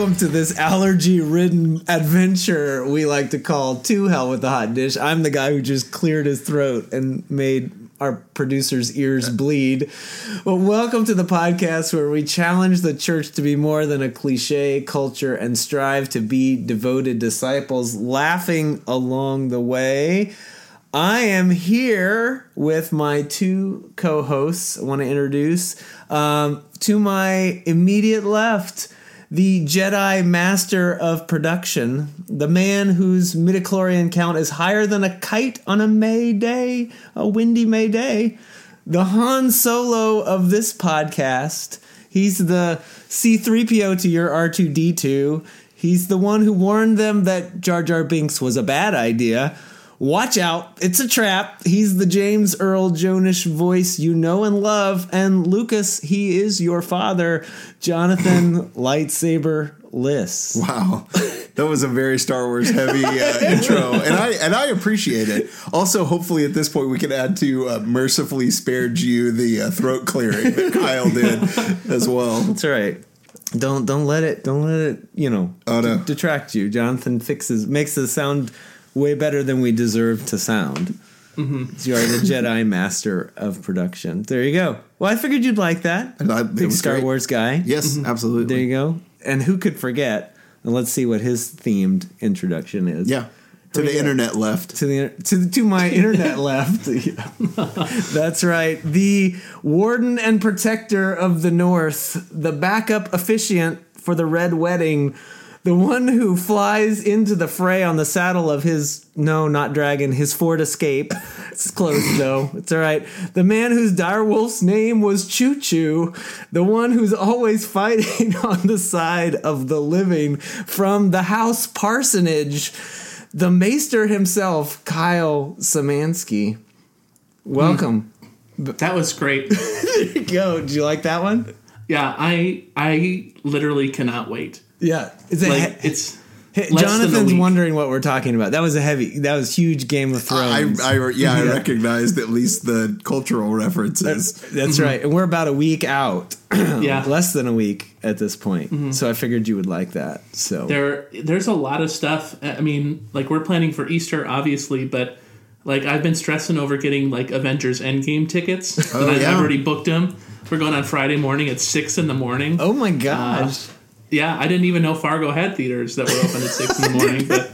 Welcome to this allergy ridden adventure we like to call To Hell with the Hot Dish. I'm the guy who just cleared his throat and made our producer's ears bleed. Well, welcome to the podcast where we challenge the church to be more than a cliche culture and strive to be devoted disciples, laughing along the way. I am here with my two co hosts. I want to introduce um, to my immediate left the Jedi master of production, the man whose midichlorian count is higher than a kite on a May day, a windy May day, the Han Solo of this podcast. He's the C3PO to your R2D2. He's the one who warned them that Jar Jar Binks was a bad idea. Watch out, it's a trap. He's the James Earl Jonish voice you know and love. And Lucas, he is your father, Jonathan Lightsaber Liss. Wow, that was a very Star Wars heavy uh, intro, and I and I appreciate it. Also, hopefully, at this point, we can add to uh, mercifully spared you the uh, throat clearing that Kyle did as well. That's right. Don't don't let it don't let it you know Oh, no. d- detract you. Jonathan fixes makes the sound way better than we deserve to sound. Mm-hmm. You are the Jedi master of production. There you go. Well, I figured you'd like that. I- it Big Star great. Wars guy. Yes, mm-hmm. absolutely. There you go. And who could forget? And let's see what his themed introduction is. Yeah, to the internet left. To the to the, to my internet left. That's right. The warden and protector of the North, the backup officiant for the Red Wedding, the one who flies into the fray on the saddle of his no, not dragon, his Ford Escape. It's close though. It's all right. The man whose direwolf's name was Choo Choo, the one who's always fighting on the side of the living from the house parsonage, the maester himself, Kyle Samansky. Welcome. Hmm. That was great. There you go. Did you like that one? yeah, I I literally cannot wait. Yeah. It's a Like he- it's Hey, less than a Jonathan's wondering what we're talking about. That was a heavy. That was huge Game of Thrones. I yeah, I recognized at least the cultural references. That's mm-hmm. right, and we're about a week out, yeah. less than a week at this point. Mm-hmm. So I figured you would like that. So There there's a lot of stuff. I mean, like we're planning for Easter obviously, but like I've been stressing over getting like Avengers Endgame tickets. Oh, and I've yeah. already booked them. We're going on Friday morning at six in the morning. oh my uh, gosh, Yeah, I didn't even know Fargo had theaters that were open at six in the morning, but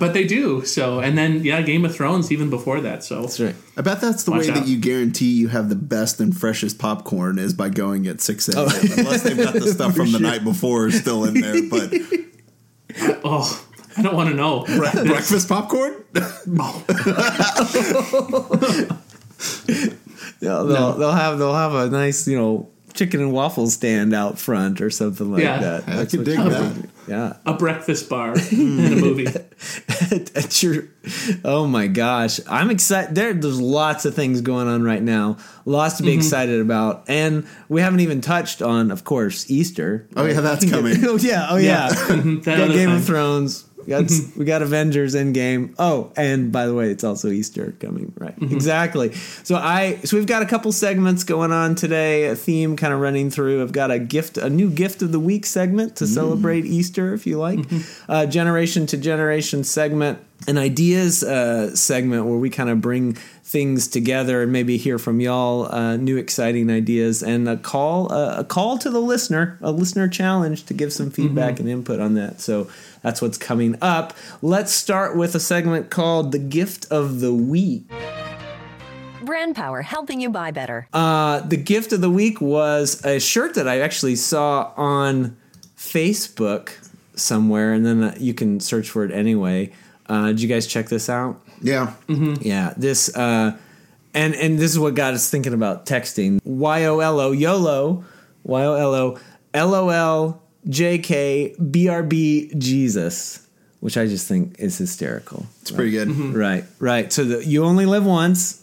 but they do. So and then yeah, Game of Thrones even before that. So that's right. I bet that's the Watch way that you guarantee you have the best and freshest popcorn is by going at six a.m. Oh. Unless they've got the stuff from the night before still in there, but oh, I don't want to know. bre- breakfast popcorn. Yeah, they'll, No. they'll have they'll have a nice you know chicken and waffle stand out front or something like Yeah. that. I That's can what dig that. Yeah. A breakfast bar in a movie. at, at your oh my gosh i'm excited there, there's lots of things going on right now lots to be mm-hmm. excited about and we haven't even touched on of course easter Oh yeah, that's coming. oh yeah oh yeah, mm-hmm. That we got other game of thrones we got, we got avengers Endgame. oh and by the way it's also easter coming right. Mm-hmm. Exactly. So i so we've got a couple segments going on today a theme kind of running through. I've got a gift a new gift of the week segment to mm. celebrate easter if you like. Mm-hmm. Uh, generation to generation segment an ideas uh, segment where we kind of bring things together and maybe hear from y'all uh, new exciting ideas and a call uh, a call to the listener a listener challenge to give some feedback and input on that. So that's what's coming up. Let's start with a segment called the gift of the week. Brand Power, helping you buy better. uh, the gift of the week was a shirt that i actually saw on facebook somewhere and then uh, you can search for it anyway uh, did you guys check this out Yeah, Yeah, this uh, and and this is what got us thinking about texting. Y O L O YOLO, Y O L O L O L J K B R B Jesus, which I just think is hysterical. it's pretty good. Right, right. So the, you only live once.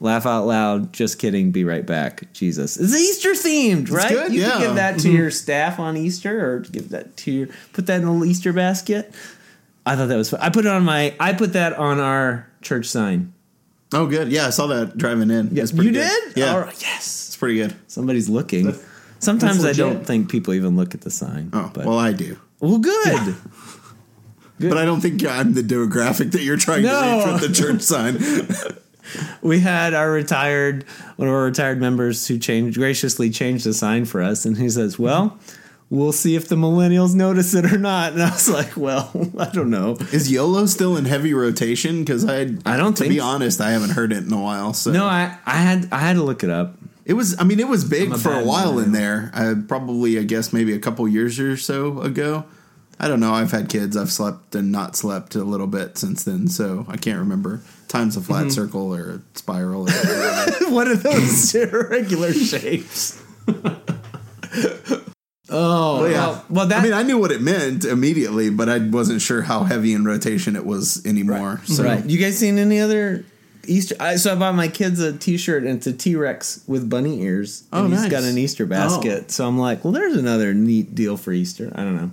Laugh out loud. Just kidding. Be right back. Jesus. It's Easter themed, right? good, you yeah. can give that to your staff on Easter, or give that to your put that in the Easter basket. I thought that was fun. I put it on my. I put that on our church sign. Oh, good. Yeah, I saw that driving in. Yes, pretty you good. did. Yeah, All right. Yes. it's pretty good. Somebody's looking. Sometimes I don't think people even look at the sign. Oh, but, well, I do. well, good. But I don't think I'm the demographic that you're trying No. to reach with the church sign. we had our retired one of our retired members who changed graciously changed the sign for us, and he says, "Well." We'll see if the millennials notice it or not. And I was like, "Well, I don't know." Is YOLO still in heavy rotation? Because I, I don't To be so. honest, I haven't heard it in a while. So No, I, I had I had to look it up. It was. I mean, it was big a for a while in there. I probably, I guess, maybe a couple years or so ago. I don't know. I've had kids. I've slept and not slept a little bit since then, so I can't remember. Time's a Mm-hmm. flat circle or a spiral. Or whatever. what are those irregular shapes? Oh, Well, yeah. well, well, that I mean, I knew what it meant immediately, but I wasn't sure how heavy in rotation it was anymore. So right. You guys seen any other Easter? I, so I bought my kids a T-shirt and it's a T-Rex with bunny ears. Oh, and he's nice. got an Easter basket. Oh. So I'm like, well, there's another neat deal for Easter. I don't know.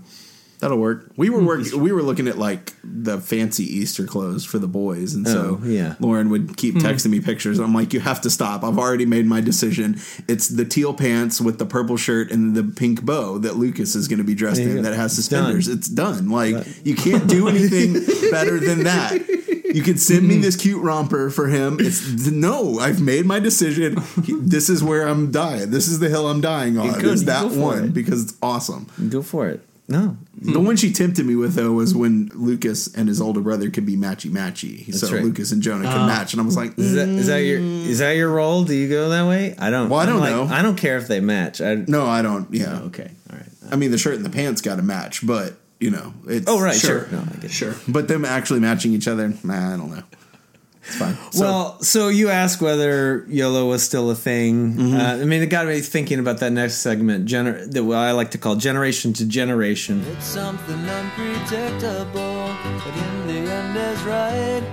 That'll work. We Hmm. were working. We were looking at like the fancy Easter clothes for the boys, and so Oh, yeah. Lauren would keep texting me pictures. I'm like, you have to stop. I've already made my decision. It's the teal pants with the purple shirt and the pink bow that Lucas is going to be dressed There in that has suspenders. done. It's done. Like you can't do anything better than that. You can send Hmm. me this cute romper for him. It's no. I've made my decision. This is where I'm dying. This is the hill I'm dying on. good. Is that one it. because it's awesome. Go for it. No. The one she tempted me with though was when Lucas and his older brother could be matchy matchy. So right. Lucas and Jonah could Oh. match, and I was like, Is that is that your Mm. is that your role? Do you go that way? I don't. Well, I I'm don't like- know. I don't care if they match. I no, I don't. Yeah, okay. All right. I mean the shirt and the pants got to match, but you know, it's Oh right, Sure. sure. No, I get. Sure. But them actually matching each other, nah, I don't know. It's fine. So, well, so you asked whether YOLO was still a thing. Mm-hmm. Uh, I mean, it got me thinking about that next segment, gener- that what I like to call generation to generation. It's something unpredictable, but in the end is right.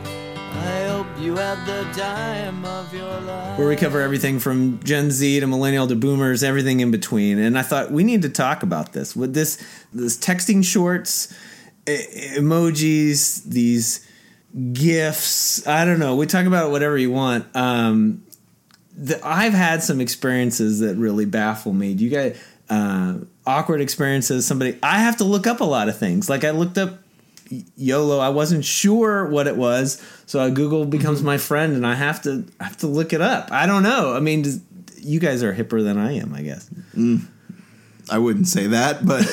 I hope you had the time of your life. where we cover everything from Gen Z to millennial to boomers, everything in between. And I thought we need to talk about this with this this texting shorts, e- emojis, these gifs. I don't know. We talk about whatever you want. Um, the, I've had some experiences that really baffle me. Do you guys uh, awkward experiences? Somebody I have to look up a lot of things. Like I looked up YOLO. I wasn't sure what it was, so I Google becomes my friend, and I have to I have to look it up. I don't know. I mean, does, you guys are hipper than I am, I guess. I wouldn't say that, but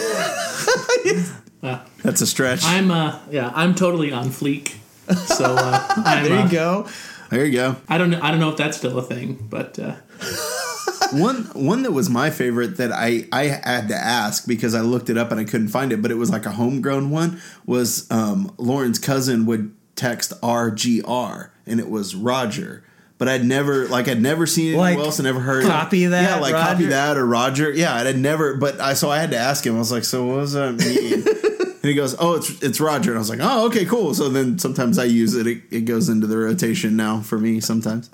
Uh, that's a stretch. I'm uh yeah, I'm totally on fleek. So uh, There you go. there you go. I don't I don't know if that's still a thing, but uh, one one that was my favorite that I I had to ask because I looked it up and I couldn't find it, but it was like a homegrown one. Was um, Lauren's cousin would text RGR and it was Roger. But I'd never like I'd never seen anyone Like, else and never heard copy that, yeah like copy that or Roger yeah I'd never but I so I had to ask him I was like so what does that mean and he goes oh it's it's Roger. And I was like oh okay cool. So then sometimes I use it. It, it goes into the rotation now for me sometimes.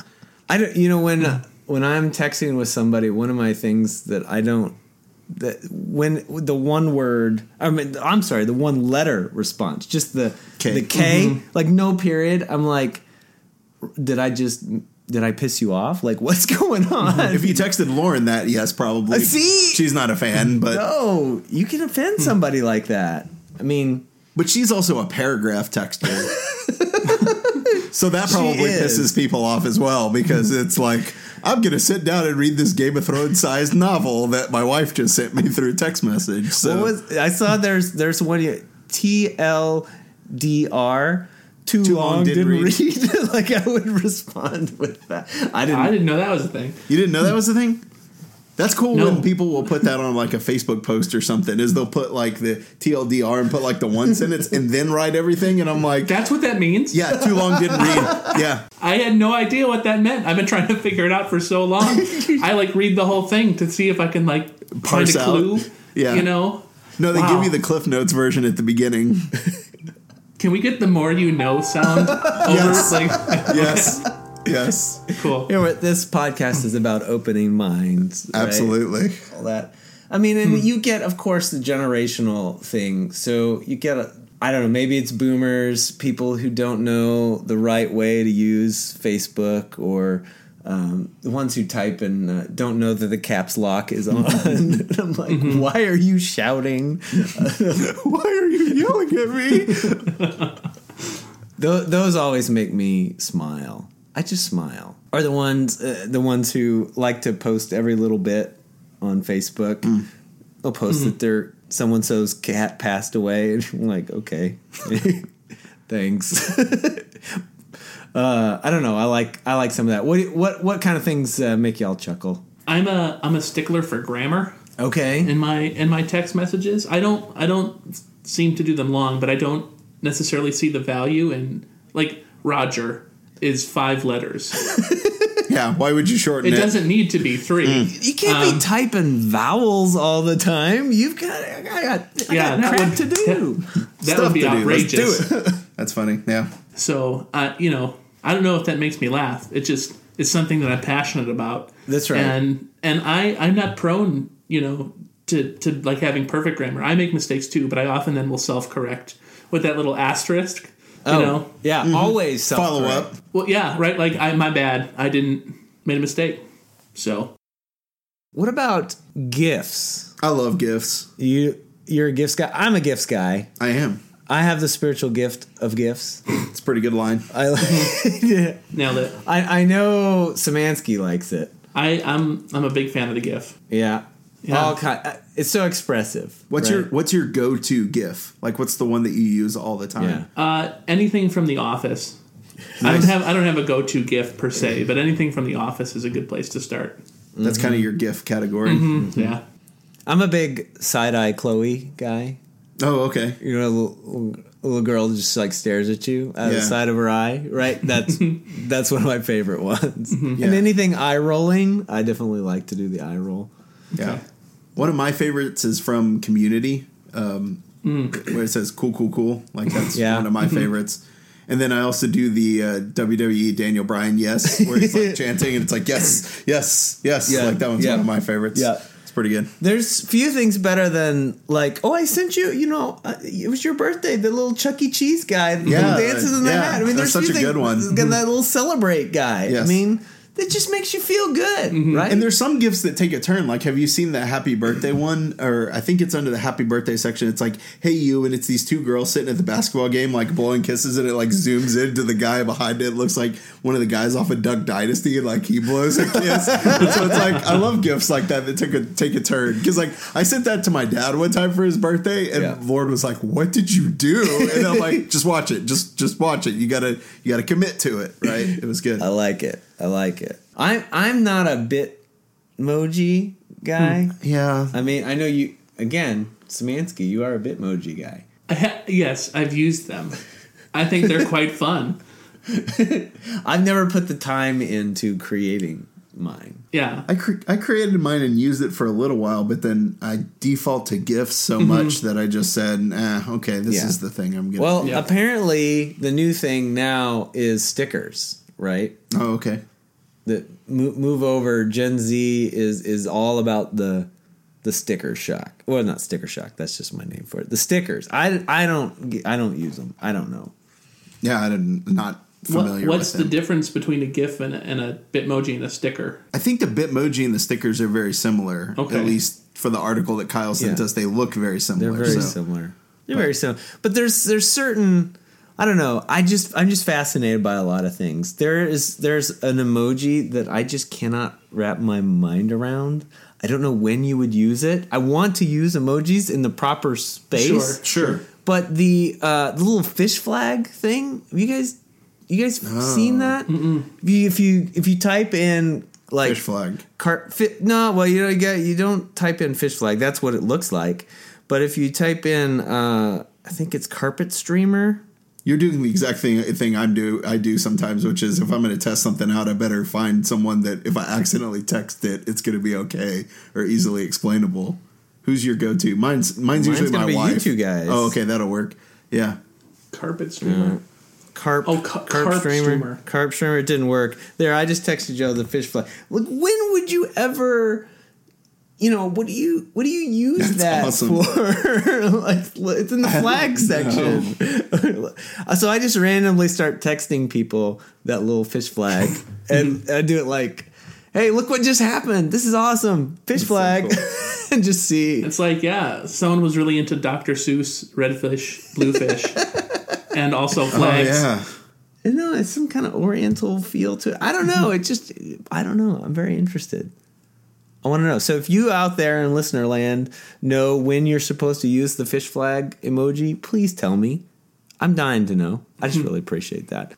I don't. You know when when I'm texting with somebody, one of my things that I don't that when the one word I mean I'm sorry the one letter response just the K. the K like no period. I'm like did I just did I piss you off? Like what's going on? If you texted Lauren that yes probably. Uh, see? she's not a fan but no you can offend somebody like that I mean But she's also a paragraph texter. so that probably pisses people off as well because it's like, I'm going to sit down and read this Game of Thrones sized novel that my wife just sent me through a text message. So what was I saw there's there's one here, TLDR too, Too long, long, didn't, didn't read. like I would respond with that. I didn't. I didn't know that was a thing. you didn't know that was a thing? That's cool No. when people will put that on like a Facebook post or something. Is they'll put like the TLDR and put like the one sentence and then write everything, and I'm like, That's what that means. yeah, too long didn't read. Yeah, I had no idea what that meant. I've been trying to figure it out for so long. I like read the whole thing to see if I can like find Parse a out. Yeah. You know? no, they Wow. give you the Cliff Notes version at the beginning. Can we get the more you know sound over Yes. like yes, yes, cool. You know what? This podcast is about opening minds. right? absolutely. All that. I mean, and you get, of course, the generational thing. So you get a. I don't know. Maybe it's boomers, people who don't know the right way to use Facebook or um, the ones who type and uh, don't know that the caps lock is on. And I'm like, why are you shouting? Why are you yelling at me? Th- those always make me smile. I just smile. Are the ones, uh, the ones who like to post every little bit on Facebook. They'll post that their so and so's cat passed away, and I'm like, okay, thanks. uh, I don't know. I like I like some of that. What what what kind of things uh, make y'all chuckle? I'm a I'm a stickler for grammar Okay, in my in my text messages. I don't I don't seem to do them long, but I don't necessarily see the value in like Roger is five letters. yeah, why would you shorten It it? doesn't need to be three. you can't be typing vowels all the time. You've got I got, I Yeah, got that crap would- to do. That Stuff would be to do. Let's do outrageous. it. That's funny. Yeah. So, uh, you know, I don't know if that makes me laugh. It just it's something that I'm passionate about. That's right. And and I I'm not prone, you know, to to like having perfect grammar. I make mistakes too, but I often then will self correct with that little asterisk. You Oh, know, yeah, mm-hmm. always Follow self-correct. up. well, yeah, right. Like I my bad. I didn't made a mistake. So What about gifts? I love gifts. You you're a gifts guy. I'm a gifts guy. I am. I have the spiritual gift of gifts. It's a pretty good line. I like- nailed it. I I know Samansky likes it. I I'm I'm a big fan of the GIF. Yeah. Yeah. All kind. Uh, it's so expressive. What's right? your What's your go to GIF? Like, what's the one that you use all the time? Yeah. Uh, anything from The Office. I don't have I don't have a go to GIF per se, but anything from The Office is a good place to start. That's kind of mm-hmm. your GIF category. Mm-hmm. Mm-hmm. Yeah. I'm a big side eye Chloe guy. Oh, okay. You know, a little, a little girl just like stares at you out of the side of her eye. Right. That's that's one of my favorite ones. Yeah. And anything eye rolling, I definitely like to do the eye roll. Yeah. One of my favorites is from Community, um, where it says "cool, cool, cool." Like that's Yeah. one of my favorites. And then I also do the uh, WWE Daniel Bryan "Yes," where he's like chanting, and it's like "Yes, yes, yes." Yeah. Like that one's Yeah. one of my favorites. Yeah. it's pretty good. There's few things better than like, oh, I sent you. You know, uh, it was your birthday. The little Chuck E. Cheese guy Yeah, dances in the yeah, hat. I mean, there's such few a good things- one. and that little celebrate guy. I mean, that just makes you feel good, mm-hmm. right? And there's some gifts that take a turn. Like, have you seen the happy birthday one? Or I think it's under the happy birthday section. It's like, hey, you, and it's these two girls sitting at the basketball game, like blowing kisses, and it like zooms into the guy behind it. It looks like one of the guys off of Duck Dynasty, and like he blows a kiss. so it's like, I love gifts like that that take a take a turn. Because like I sent that to my dad one time for his birthday, and Yeah. Lord was like, "What did you do?" And I'm like, "Just watch it. Just just watch it. You gotta you gotta commit to it." Right? It was good. I like it. I like it. I'm I'm not a bit emoji guy. Yeah. I mean, I know you again, Samansky. You are a Bitmoji guy. I ha- yes, I've used them. I think they're quite fun. I've never put the time into creating mine. Yeah. I cre- I created mine and used it for a little while, but then I default to GIFs so much that I just said, "Ah, okay, this Yeah. is the thing I'm gonna." Well, Yeah. apparently the new thing now is stickers, right? oh, okay. The move, move over Gen Z is is all about the the sticker shock. Well, not sticker shock. That's just my name for it. The stickers. I, I don't I don't use them. I don't know. Yeah, I'm not familiar. What, familiar what's with the difference between a GIF and a, and a Bitmoji and a sticker? I think the Bitmoji and the stickers are very similar. Okay. At least for the article that Kyle sent Yeah. us, they look very similar. They're similar. very so. similar. They're very similar. But there's there's certain I don't know. I just I'm just fascinated by a lot of things. There is there's an emoji that I just cannot wrap my mind around. I don't know when you would use it. I want to use emojis in the proper space. Sure. Sure. But the uh, the little fish flag thing, have you guys you guys seen that? If you if you if you type in like Fish flag. Car- fi- no, well, you know, you, get, you don't type in fish flag. That's what it looks like. But if you type in, uh, I think it's carpet streamer. You're doing the exact thing thing I'm do I do sometimes, which is if I'm going to test something out, I better find someone that if I accidentally text it, it's going to be okay or easily explainable. Who's your go to? Mine's mine's, usually gonna my be you wife. two guys. Oh, okay, that'll work. Yeah. Carpet streamer. Carp. Oh, ca- carp streamer. Carp streamer. It didn't work. There, I just texted Joe the fish fly. Like, when would you ever? You know what do you what do you use That's that awesome. for? like, it's in the flag section. So I just randomly start texting people that little fish flag, and I do it like, "Hey, look what just happened! This is awesome, fish flag," and just see. It's like, yeah, someone was really into Dr. Seuss, redfish, bluefish, and also flags Oh flags. yeah. You know, it's some kind of Oriental feel to it. I don't know. It just, I don't know. I'm very interested. I want to know. So if you out there in listener land know when you're supposed to use the fish flag emoji, please tell me. I'm dying to know. I just really appreciate that.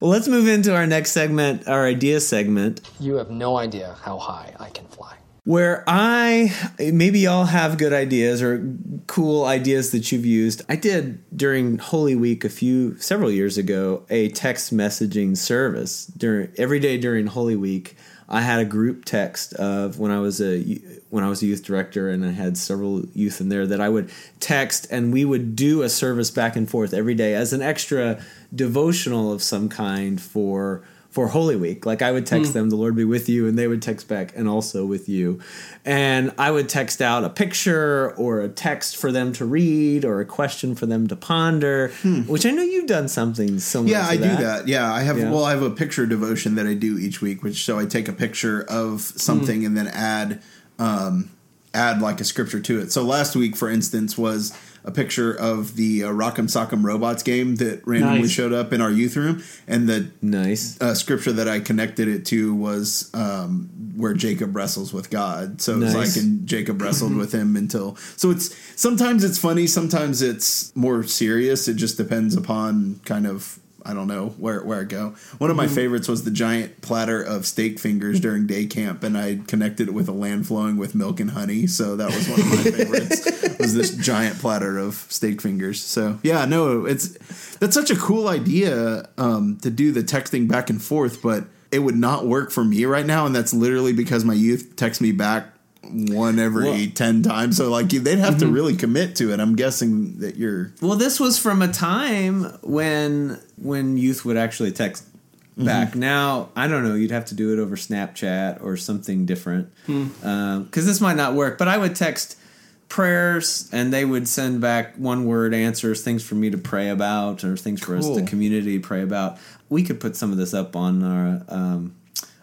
Well, let's move into our next segment, our idea segment. You have no idea how high I can fly. Where I maybe y'all have good ideas or cool ideas that you've used. I did during Holy Week a few several years ago a text messaging service during every day during Holy Week. I had a group text of when I was a when I was a youth director and I had several youth in there that I would text and we would do a service back and forth every day as an extra devotional of some kind for for Holy Week. Like I would text mm. them, "The Lord be with you," and they would text back, "And also with you." And I would text out a picture or a text for them to read or a question for them to ponder. Hmm. Which I know you've done something similar. Yeah, to I do that. Yeah, I have. Yeah. Well, I have a picture devotion that I do each week, which so I take a picture of something hmm. and then add, um, add like a scripture to it. So last week, for instance, was a picture of the uh, Rock'em Sock'em Robots game that randomly Nice. showed up in our youth room, and the Nice. uh, scripture that I connected it to was um, where Jacob wrestles with God. So it was Nice. like, and Jacob wrestled with him until. So it's sometimes it's funny, sometimes it's more serious. It just depends upon kind of. I don't know where where I go. One of my favorites was the giant platter of steak fingers during day camp, and I connected it with a land flowing with milk and honey. So that was one of my favorites. Was this giant platter of steak fingers? So yeah, no, it's that's such a cool idea um, to do the texting back and forth, but it would not work for me right now, and that's literally because my youth texts me back one every Well- ten times. So like they'd have to mhm. really commit to it. I'm guessing that you're Well, this was from a time when when youth would actually text mm-hmm. back. Now I don't know. You'd have to do it over Snapchat or something different hmm. um, because this might not work. But I would text prayers, and they would send back one word answers, things for me to pray about, or things for us the community to pray about. We could put some of this up on our. Um,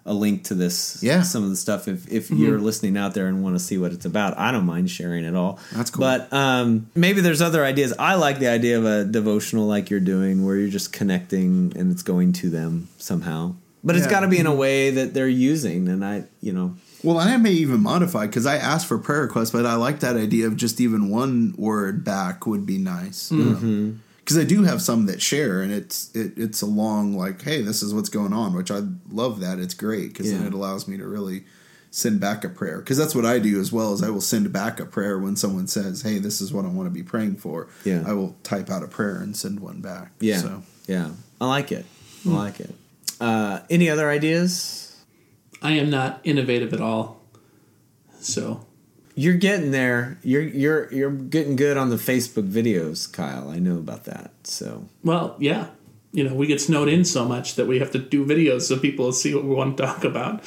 a link to this, Yeah. some of the stuff. If if mm-hmm. you're listening out there and want to see what it's about, I don't mind sharing it all. That's cool. But um, maybe there's other ideas. I like the idea of a devotional like you're doing, where you're just connecting and it's going to them somehow. But it's got to be in a mm-hmm. way that they're using, and I, you know, Well, I may even modify because I asked for prayer requests, but I like that idea of just even one word back would be nice. Mm-hmm. Because I do have some that share, and it's it, it's a long like, hey, this is what's going on, which I love that. It's great because then it allows me to really send back a prayer. Because that's what I do as well. as I will send back a prayer when someone says, hey, this is what I want to be praying for. Yeah. I will type out a prayer and send one back. yeah, So. yeah, I like it. I like it. Uh, any other ideas? I am not innovative at all. So, You're getting there. You're you're you're getting good on the Facebook videos, Kyle. I know about that. So well, yeah. You know, we get snowed in so much that we have to do videos so people see what we want to talk about.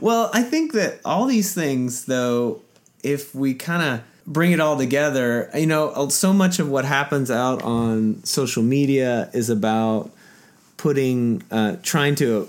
Well, I think that all these things, though, if we kind of bring it all together, you know, so much of what happens out on social media is about putting, uh, trying to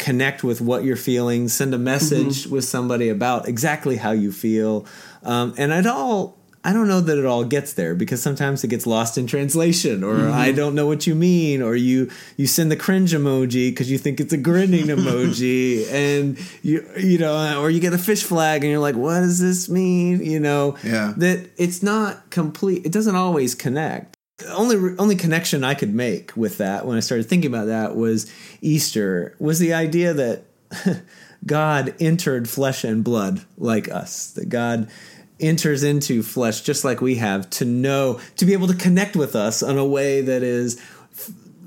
connect with what you're feeling, send a message with somebody about exactly how you feel. Um, and it all, I don't know that it all gets there because sometimes it gets lost in translation or I don't know what you mean or you you send the cringe emoji because you think it's a grinning emoji and you you know or you get a fish flag and you're like what does this mean? You know? Yeah. that it's not complete it doesn't always connect only only connection I could make with that when I started thinking about that was Easter was the idea that God entered flesh and blood like us that God enters into flesh just like we have to know to be able to connect with us in a way that is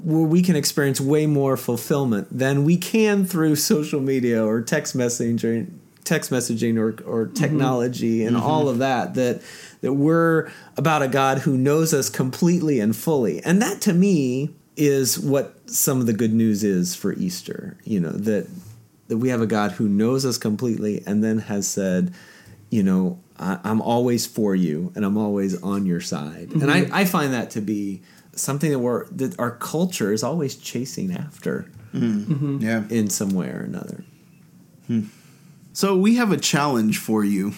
where we can experience way more fulfillment than we can through social media or text messaging text messaging or, or mm-hmm. technology and mm-hmm. all of that that that we're about a God who knows us completely and fully and that to me is what some of the good news is for Easter you know that that we have a God who knows us completely and then has said you know I, I'm always for you and I'm always on your side and I, mm-hmm. I find that to be something that we're that our culture is always chasing after mm-hmm. Yeah. in some way or another. Hmm. So we have a challenge for you.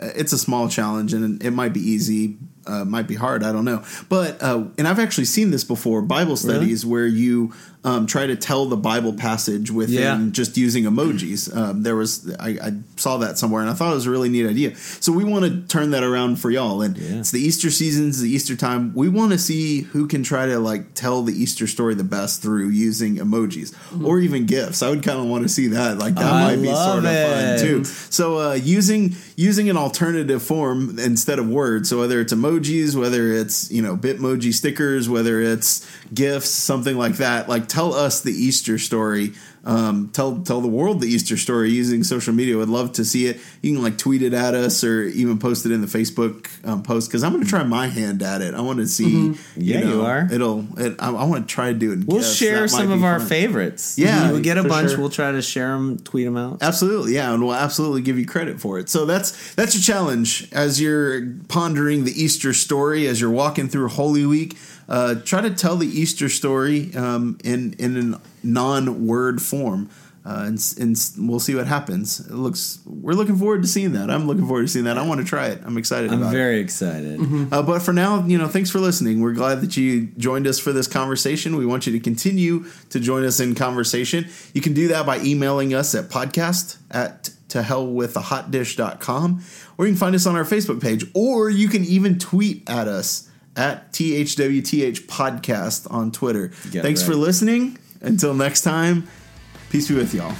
Uh, It's a small challenge, and it might be easy, uh, might be hard. I don't know. But uh, and I've actually seen this before. Bible studies where you um, try to tell the Bible passage within Yeah. just using emojis. Um, there was I, I saw that somewhere, and I thought it was a really neat idea. So we want to turn that around for y'all. And Yeah. it's the Easter season, it's the Easter time. We want to see who can try to like tell the Easter story the best through using emojis or even gifs. I would kind of want to see that. Like that I might be sort of fun too. So uh, using using an alternative form instead of words. So whether it's emojis, whether it's you know Bitmoji stickers, whether it's gifs, something like that. Like tell us the Easter story. Um, tell tell the world the Easter story using social media. Would love to see it. You can like tweet it at us or even post it in the Facebook um, post because I'm going to try my hand at it. I want to see. Yeah, you are. It'll. It, I, I want to try to do it. We'll gifs. share That some of our fun. favorites. Yeah, we'll get a for bunch. sure. We'll try to share them, tweet them out. Absolutely, yeah, and we'll absolutely give you credit for it. So that's that's your challenge as you're pondering the Easter story as you're walking through Holy Week. Uh, try to tell the Easter story um, in in a non-word form, uh, and, and we'll see what happens. It looks we're looking forward to seeing that. I'm looking forward to seeing that. I want to try it. I'm excited I'm about it. very excited. Uh, but for now, you know, thanks for listening. We're glad that you joined us for this conversation. We want you to continue to join us in conversation. You can do that by emailing us at podcast at to hell with the hot dish.com, or you can find us on our Facebook page, or you can even tweet at us at THWTH podcast on Twitter. Thanks for listening. Until next time, peace be with y'all.